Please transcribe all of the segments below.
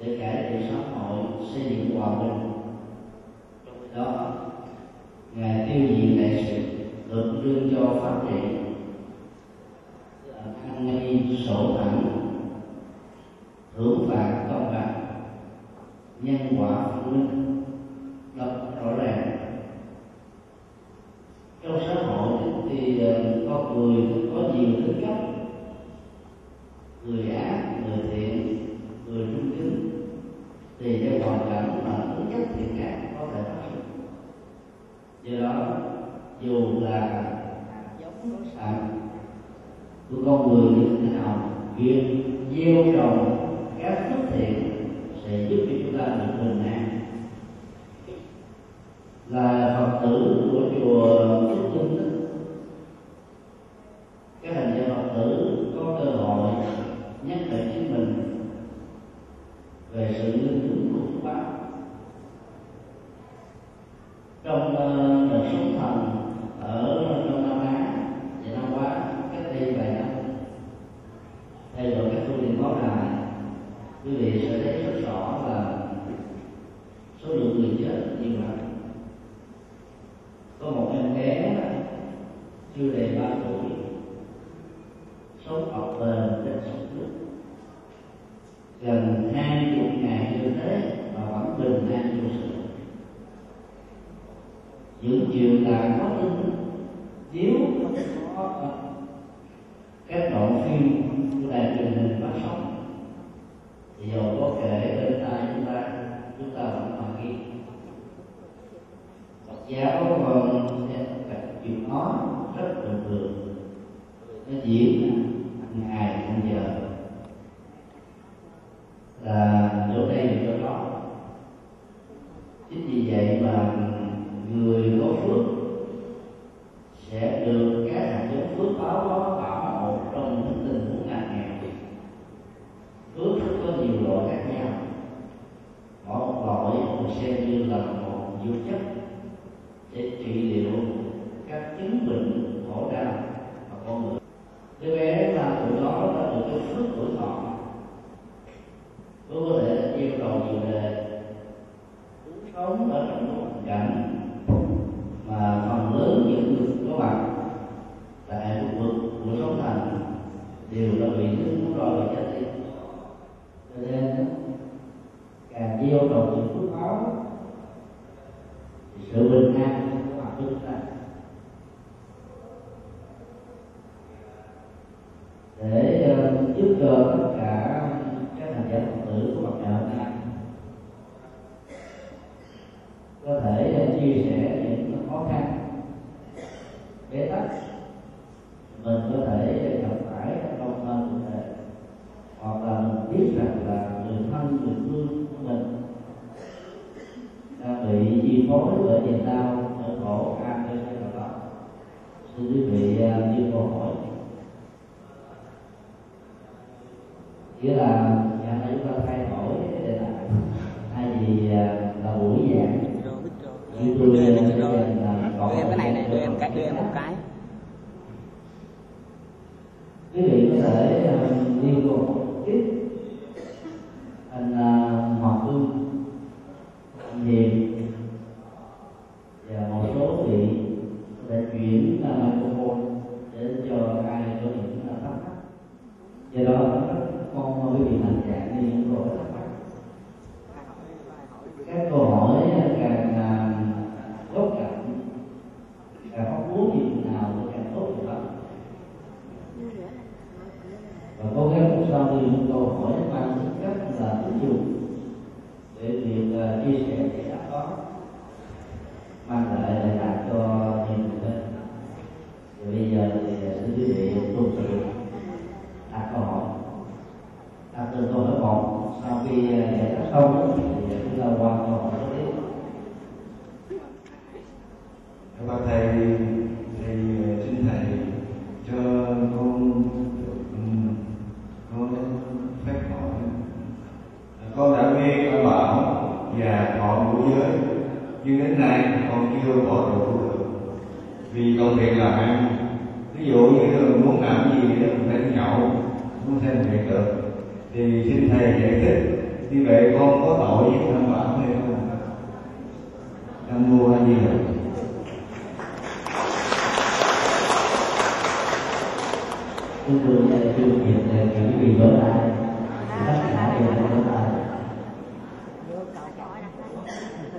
để cải thiện xã hội, xây dựng hòa bình. Trong đó, ngài tiêu diệt đại sự được đương cho phát triển ăn nghi sổ thẳng thưởng phạt công bằng, nhân quả phân minh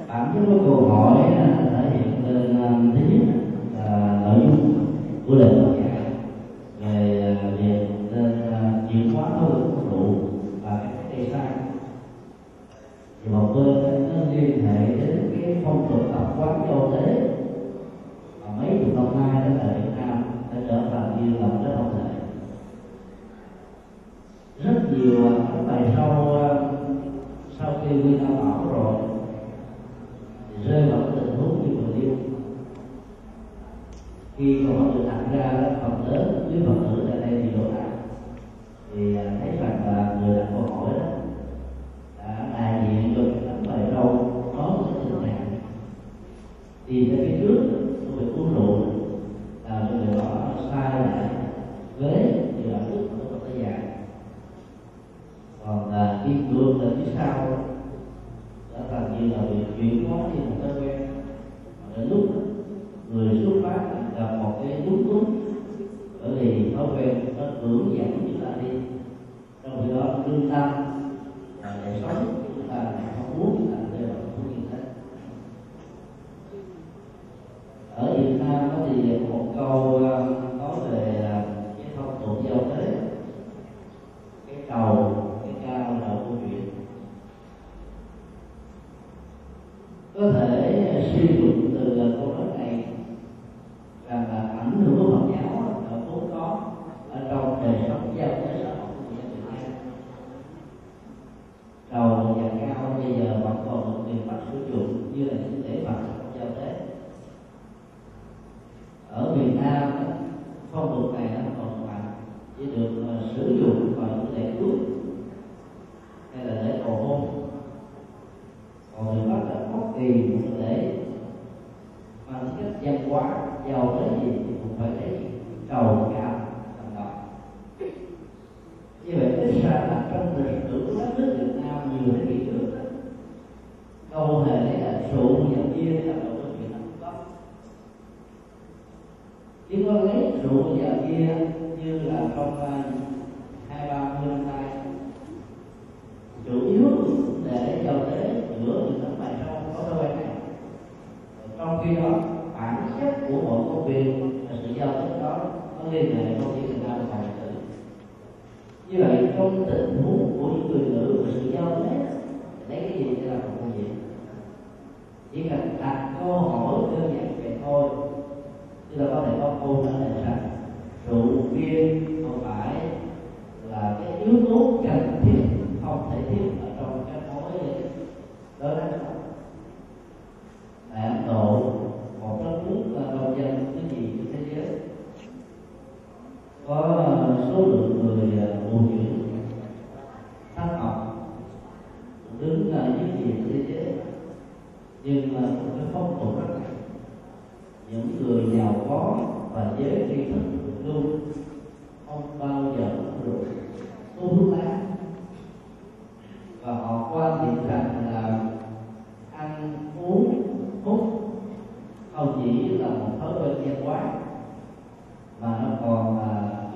bản chất của câu hỏi thể hiện lên um, thứ nhất là nội dung của lời nói về à, việc lên à, chìa khóa thôi không đủ và các cây sai thì một bên nó liên hệ đến cái phong tục tập quán châu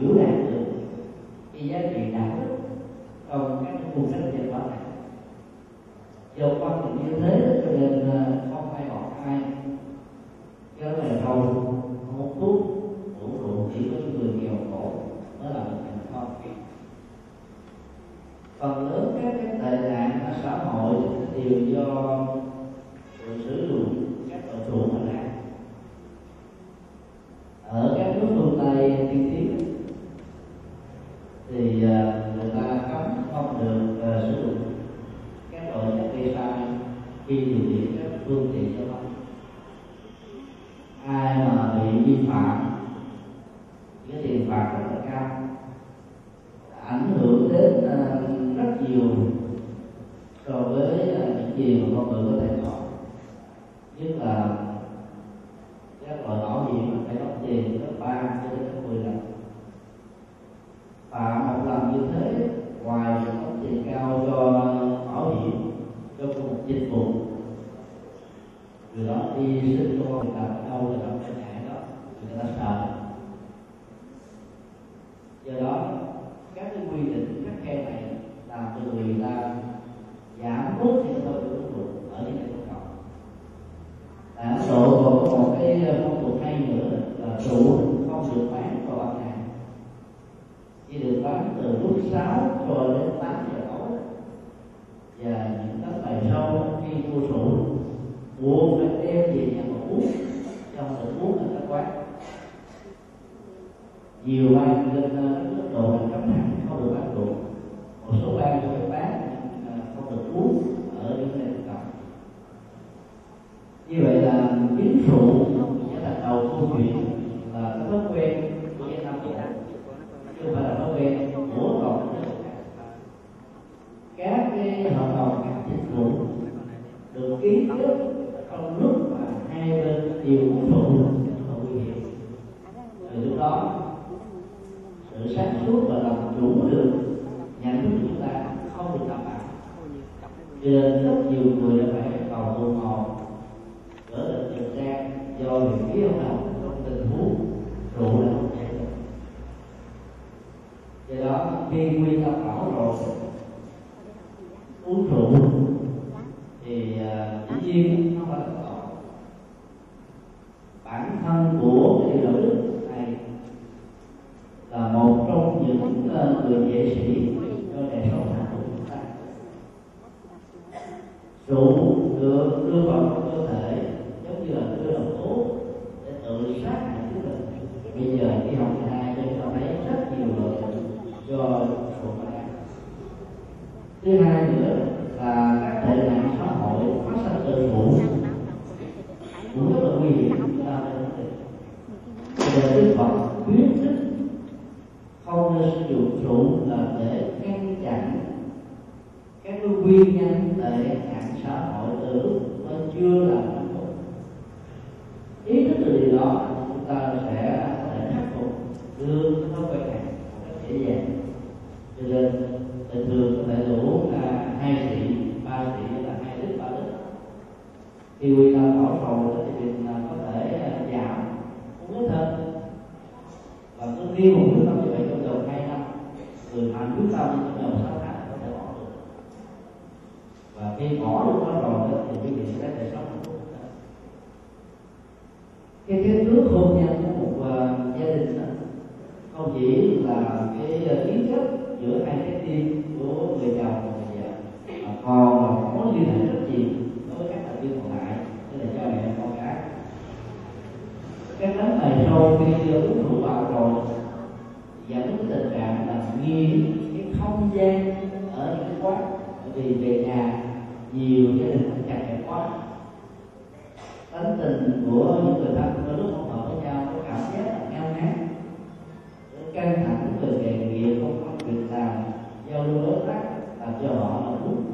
giữ lại được cái giá trị đạo đức trong các cuốn sách về bảo tàng do quan niệm như thế, cho nên ờ, không ai bỏ ai. Cái đó là đầu nhiều bang lên đất ờ, nước độ hành cấp nặng không được áp dụng một số bang cho phép bán.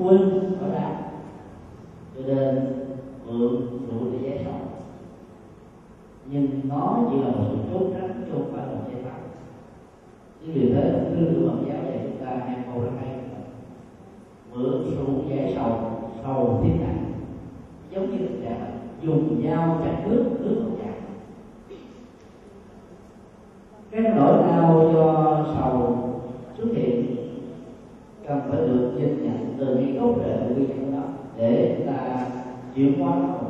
minh ở đá cho nên vượng đủ để giải thoát. Nhưng nó chỉ là sự trốn tránh trong bản đồ giải thoát. Chính vì thế tư tưởng phật giáo dạy chúng ta hai câu rất hay mượn đủ giải sầu sầu thiên nạn giống như là dùng dao chặt nước nước không chặt. Cái nỗi đau do sầu xuất hiện cần phải được nhìn nhận từ cái gốc rễ của nguyên nhân đó để chúng ta chuyển hóa một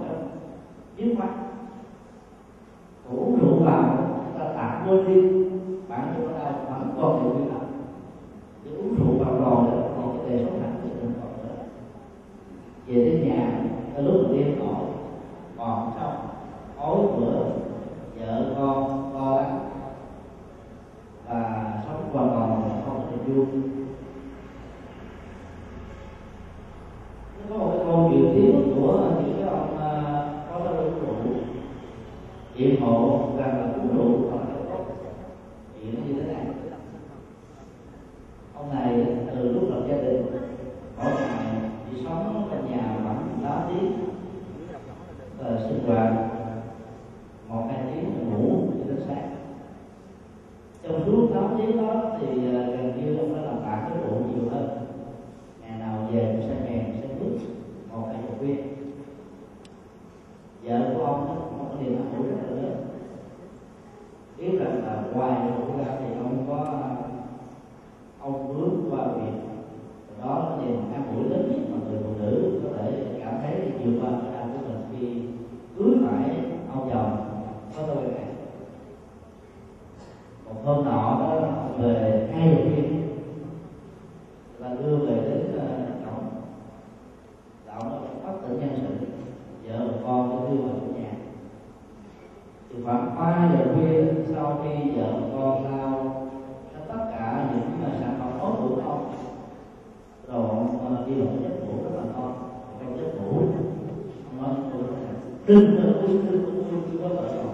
Allah'ın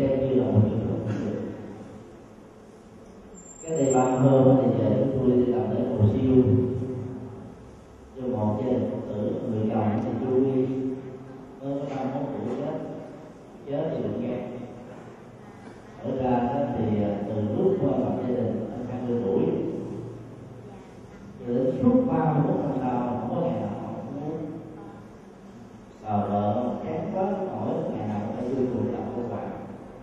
xem như là một hiện tượng cái đề ban mơ thì thể dễ, tôi đi làm tới cầu siêu cho một gia đình phật tử người chồng thì vui mới có ba món tuổi chết chết thì được nghe. Ở ra đó thì à, từ lúc qua mặt gia đình, anh hai mươi tuổi rồi đến lúc ba mươi mốt năm sau, không có ngày nào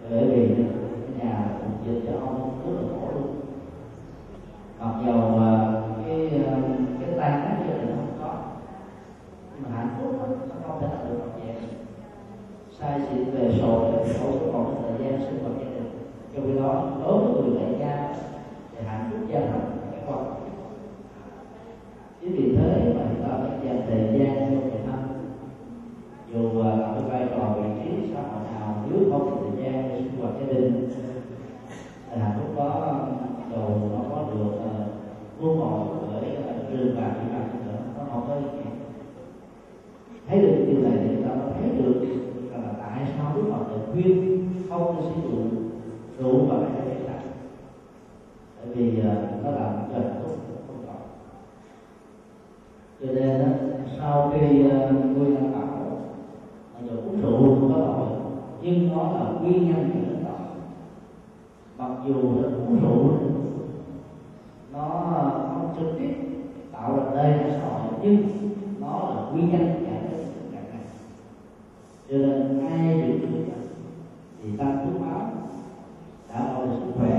Amen. đủ và phải có thể làm bởi vì ờ, nó làm cho hạnh phúc không còn cho nên sau khi ờ, nuôi năm bảo mặc dù uống rượu không có tội, nhưng nó là nguyên nhân của nó tội. Mặc dù là uống rượu, nó ờ, không trực tiếp tạo ra đây là tội nhưng nó là nguyên nhân giải thích tình này. Cho nên ai bị thương thì ta cứu báo our way.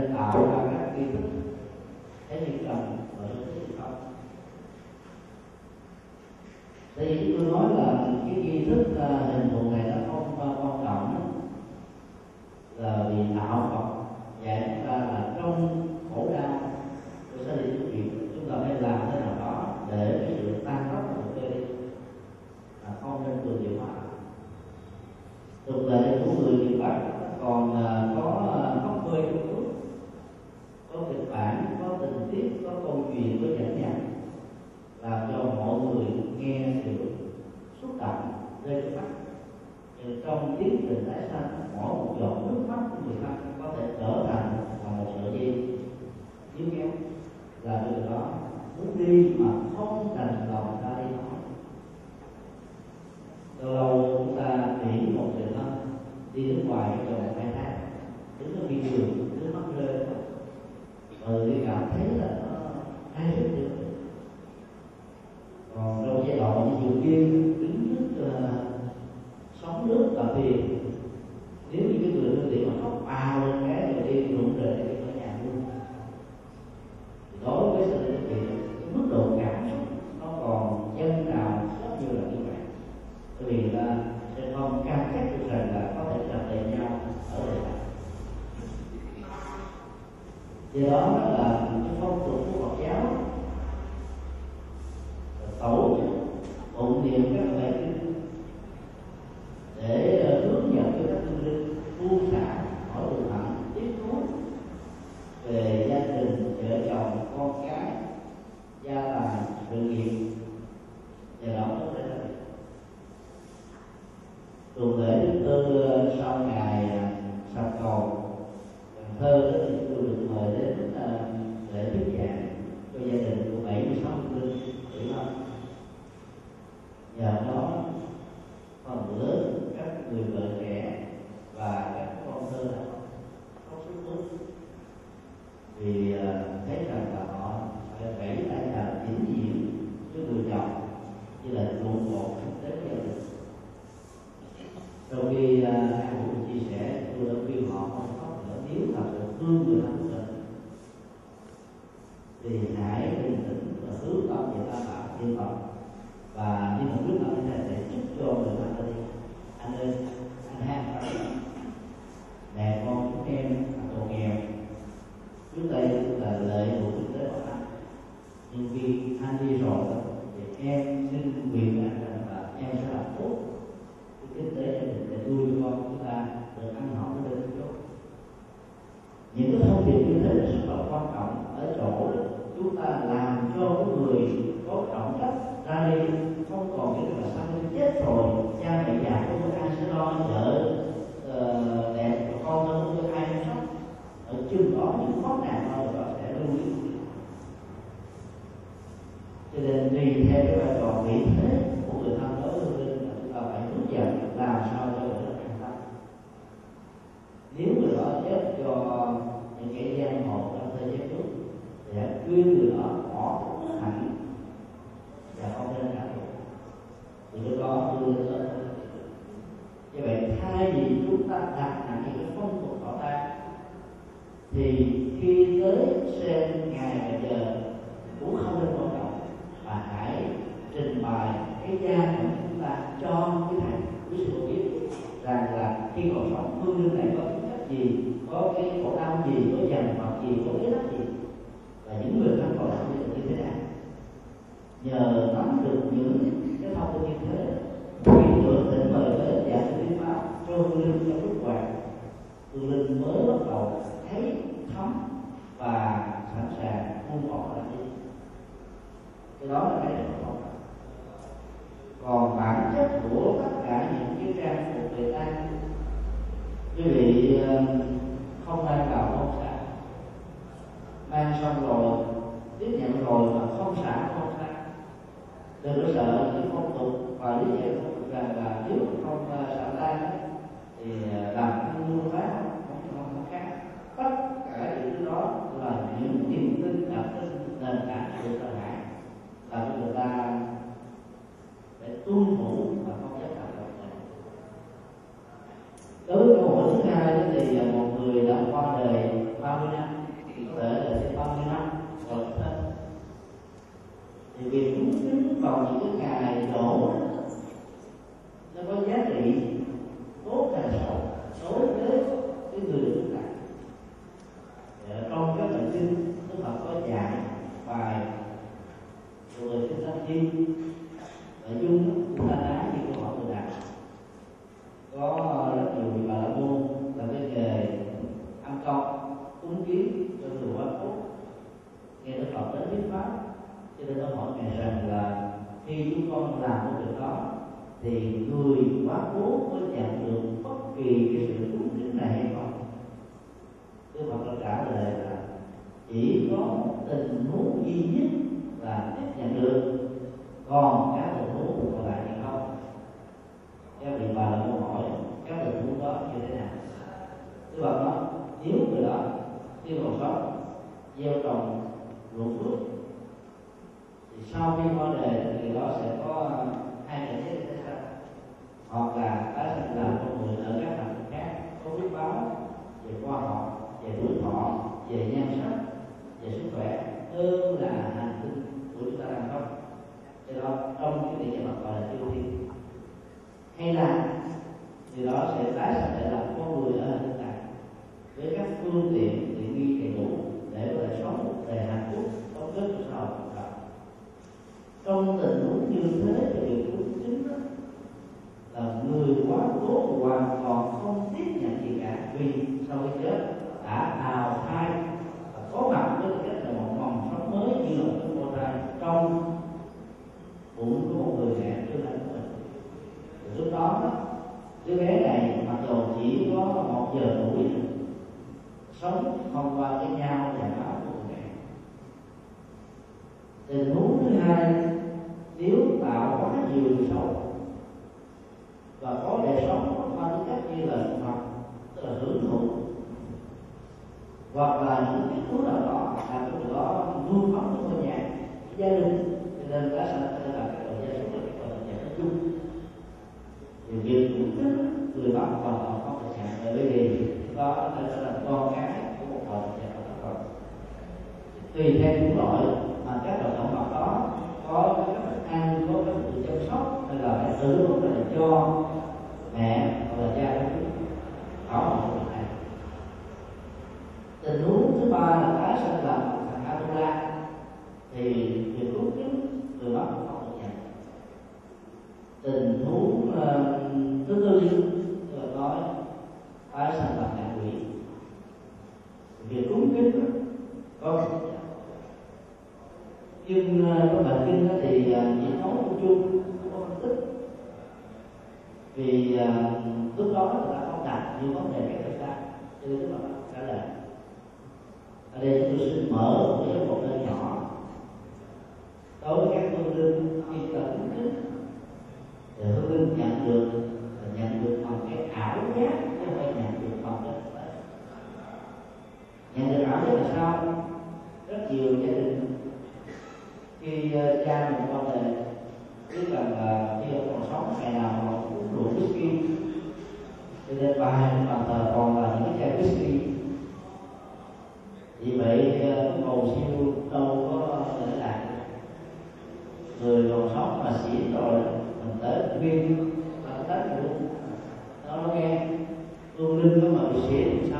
nên tạo ra các kiến thức. Thế thì cần mở cái gì không tại vì tôi nói là cái kiến thức à, hình thù này nó không à, quan trọng là vì tạo học dạy chúng ta là trong 规い啊。nắm được những cái thông tin như thế chuyển ngược tỉnh mời đến giải thuyết pháp trương linh trong lúc hoàng trương linh mới bắt đầu thấy thấm và sẵn sàng buông bỏ là đi, cái đó là cái được không còn bản chất của tất cả những cái trang phục người ta, quý vị ờ, không mang vào không xả mang xong rồi tiếp nhận rồi mà không xả không xả đừng có sợ cái phong tục và lý giải phong tục rằng là nếu không ờ, xả tay thì ờ, làm ăn mua phá không không khác. Tất cả những thứ đó là những niềm tin đặt trên nền tảng của cơ hải là người ta để tuân thủ và không chấp làm động này đối với câu hỏi thứ hai thì ờ, một người đã qua đời 30 năm? Có thể là trên 30 năm còn thì việc cúng vào những cái ngày đổ. Nó có giá trị tốt hay xấu đối với cái người được làm trong các bài kinh Đức Phật có dạy, bài người chúng ta chi nội dung chúng ta đã như câu hỏi vừa đặt. Có rất nhiều vị bà la môn là cái nghề ăn công cúng kiến cho người quá cố nghe đức phật đến thuyết pháp, cho nên tôi hỏi ngài rằng là khi chúng con làm cái việc đó, thì người quá cố có nhận được bất kỳ cái sự cúng kính này hay không? Đức phật đã trả lời là chỉ có tình huống duy nhất là tiếp nhận được, còn các tình huống còn lại thì không? Các vị bà là câu hỏi các tình huống đó như thế nào? Đức phật nói, nếu người đó khi còn sống gieo trồng ruộng phước sau khi qua đời thì đó sẽ có ờ, hai cảnh giới thế sao? Hoặc là tái sinh làm con người ở các hành khác, có biết báo về khoa học, về tuổi thọ, về nhan sắc, về sức khỏe hơn là hành tinh của chúng ta đang không cho đó, trong cái địa mặt gọi là tiêu thiên, hay là thì đó sẽ tái sinh lại làm con người ở hành tinh này. Với các phương tiện tiện nghi đầy đủ để có thể sống một đời hạnh phúc tốt nhất cho xã hội cộng đồng trong tình huống như thế thì cũng chính đó. Là người quá cố hoàn toàn không tiếp nhận gì cả, vì sau khi chết đã đào thai và có mặt với tư cách là một mầm sống mới như là một cô thai trong bụng của một người mẹ chưa lãnh của mình. Thì lúc đó đứa bé này mặc dù chỉ có một giờ tuổi sống thông qua cái nhau và máu của người mẹ. Tình huống thứ hai nhiều quá xấu và có đời sống có tính cách như là mặt, tức là hưởng thụ. Hoặc là những cái thứ nào đó làm cho người đó nuôi phóng trong ngôi nhà, gia đình. Lúc là viên và tác dụng đó nó nghe ông linh có màu xỉa sao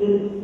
đến tụng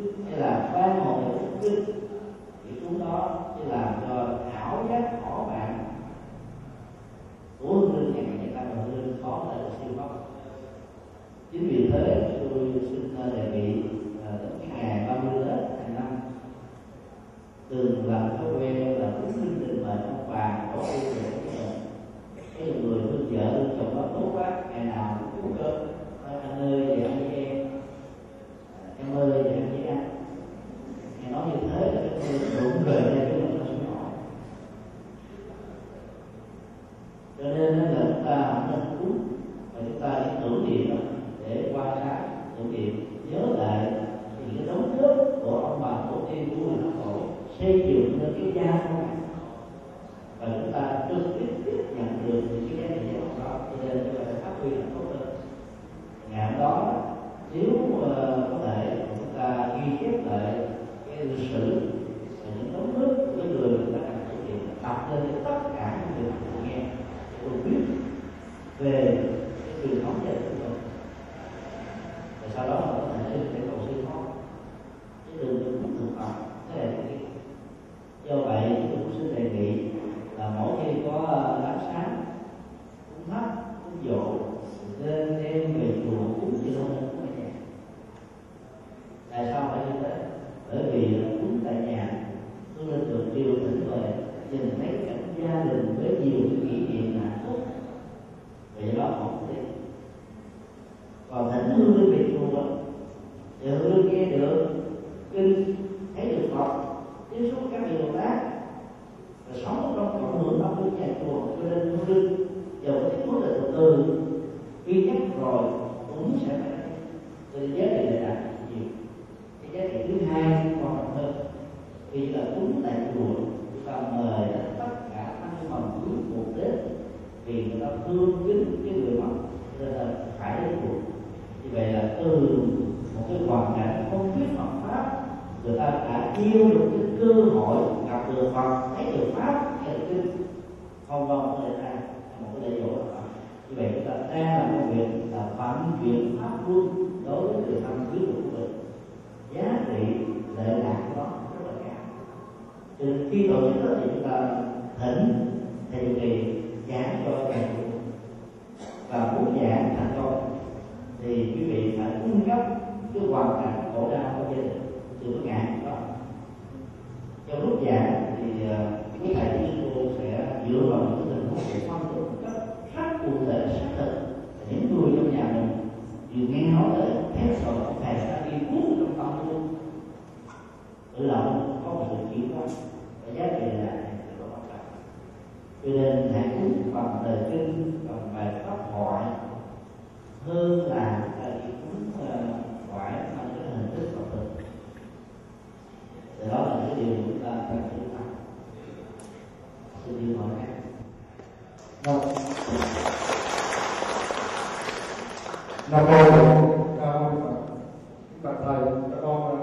các con hỏi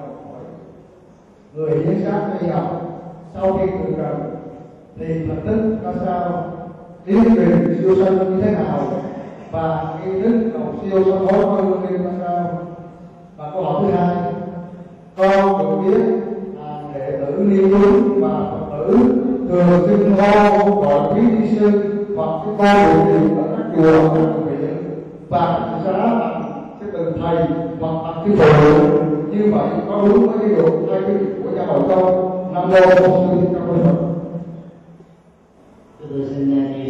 người. Hiến xác y học, sau khi cuộc đời thì thành tích ra sao? Tiến trình siêu sanh như thế nào? Và cái thức cầu siêu sanh hối hối của ra sao? Và câu hỏi thứ hai, con được biết là đệ tử ni chúng và phật tử thường xưng hô gọi quý ni sư hoặc cái cô điều trị ở các chùa, các viện và giá bằng cái từ thầy hoặc bằng cái phụ như vậy có đúng với cái điều hai quy định của giáo hội không nam mô bổn sư thích ca mâu ni tôi xin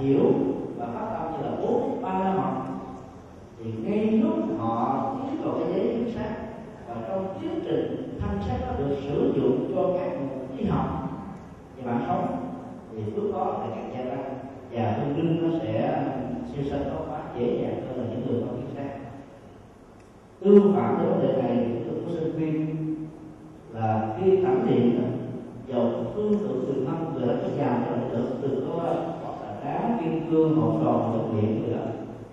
hiểu và phát tâm như là bốn ba la mật, thì ngay lúc họ tiến vào cái giấy hiến sát và trong tiến trình thanh sát nó được sử dụng cho các mục y học và bạn sống. Thì lúc đó là các gia tăng và hương linh nó sẽ um, siêu sanh tốt quá, dễ dàng hơn là những người không hiến sát. Tương phản với vấn đề này chúng tôi có sinh viên, là khi cảm điện dầu phương tượng từ năm, người đã già cho được từ có đá kim cương hỗn tròn thực hiện nữa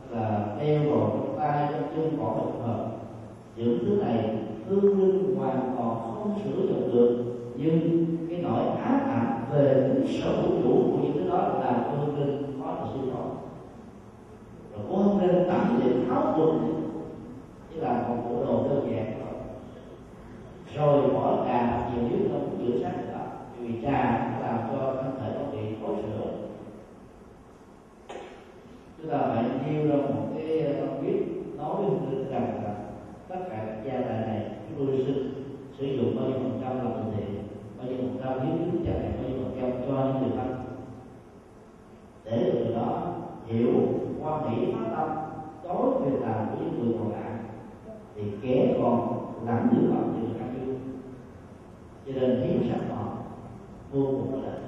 là đeo vào tay trong chân bỏ một hợp. Những thứ này hương linh hoàn toàn không sử dụng được. Nhưng cái nỗi ám ảnh về tính sở hữu chủ của những thứ đó là cho hương linh có được suy thoái rồi cũng không nên tắm để tháo quần. Chỉ là một bộ đồ đơn giản thôi. Rồi bỏ trà nhiều nhất nó cũng chữa sát được đó. Vì trà làm cho thân thể nó bị khó sửa chúng ta phải nêu ra một cái ờ, tâm biết nói với rằng là tất cả các gia tài này chúng tôi sử, sử dụng bao nhiêu phần trăm là từ thiện bao nhiêu phần trăm hiến cứu cha mẹ bao nhiêu phần trăm cho những người thân. Để từ đó hiểu quan nghĩ phát tâm tối việc làm của những người còn lại thì kẻ còn làm giữ bằng những được ăn yêu. Cho nên hiến sắc họ vô cùng là lợi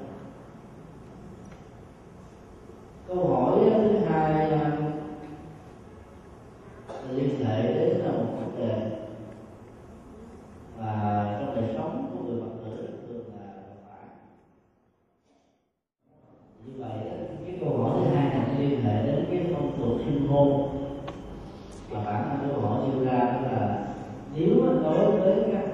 câu hỏi thứ hai à, liên hệ đến là một vấn đề. Và trong đời sống của người phật tử thường là phải như vậy cái câu hỏi thứ hai là liên hệ đến cái phong tục sinh hôn và bản thân câu hỏi đưa ra là, nếu đối với các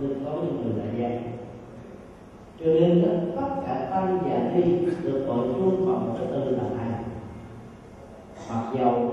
nhưng có những người đại gia, cho nên tất cả tăng và đi được gọi luôn vào một cái từ là hành mặc dầu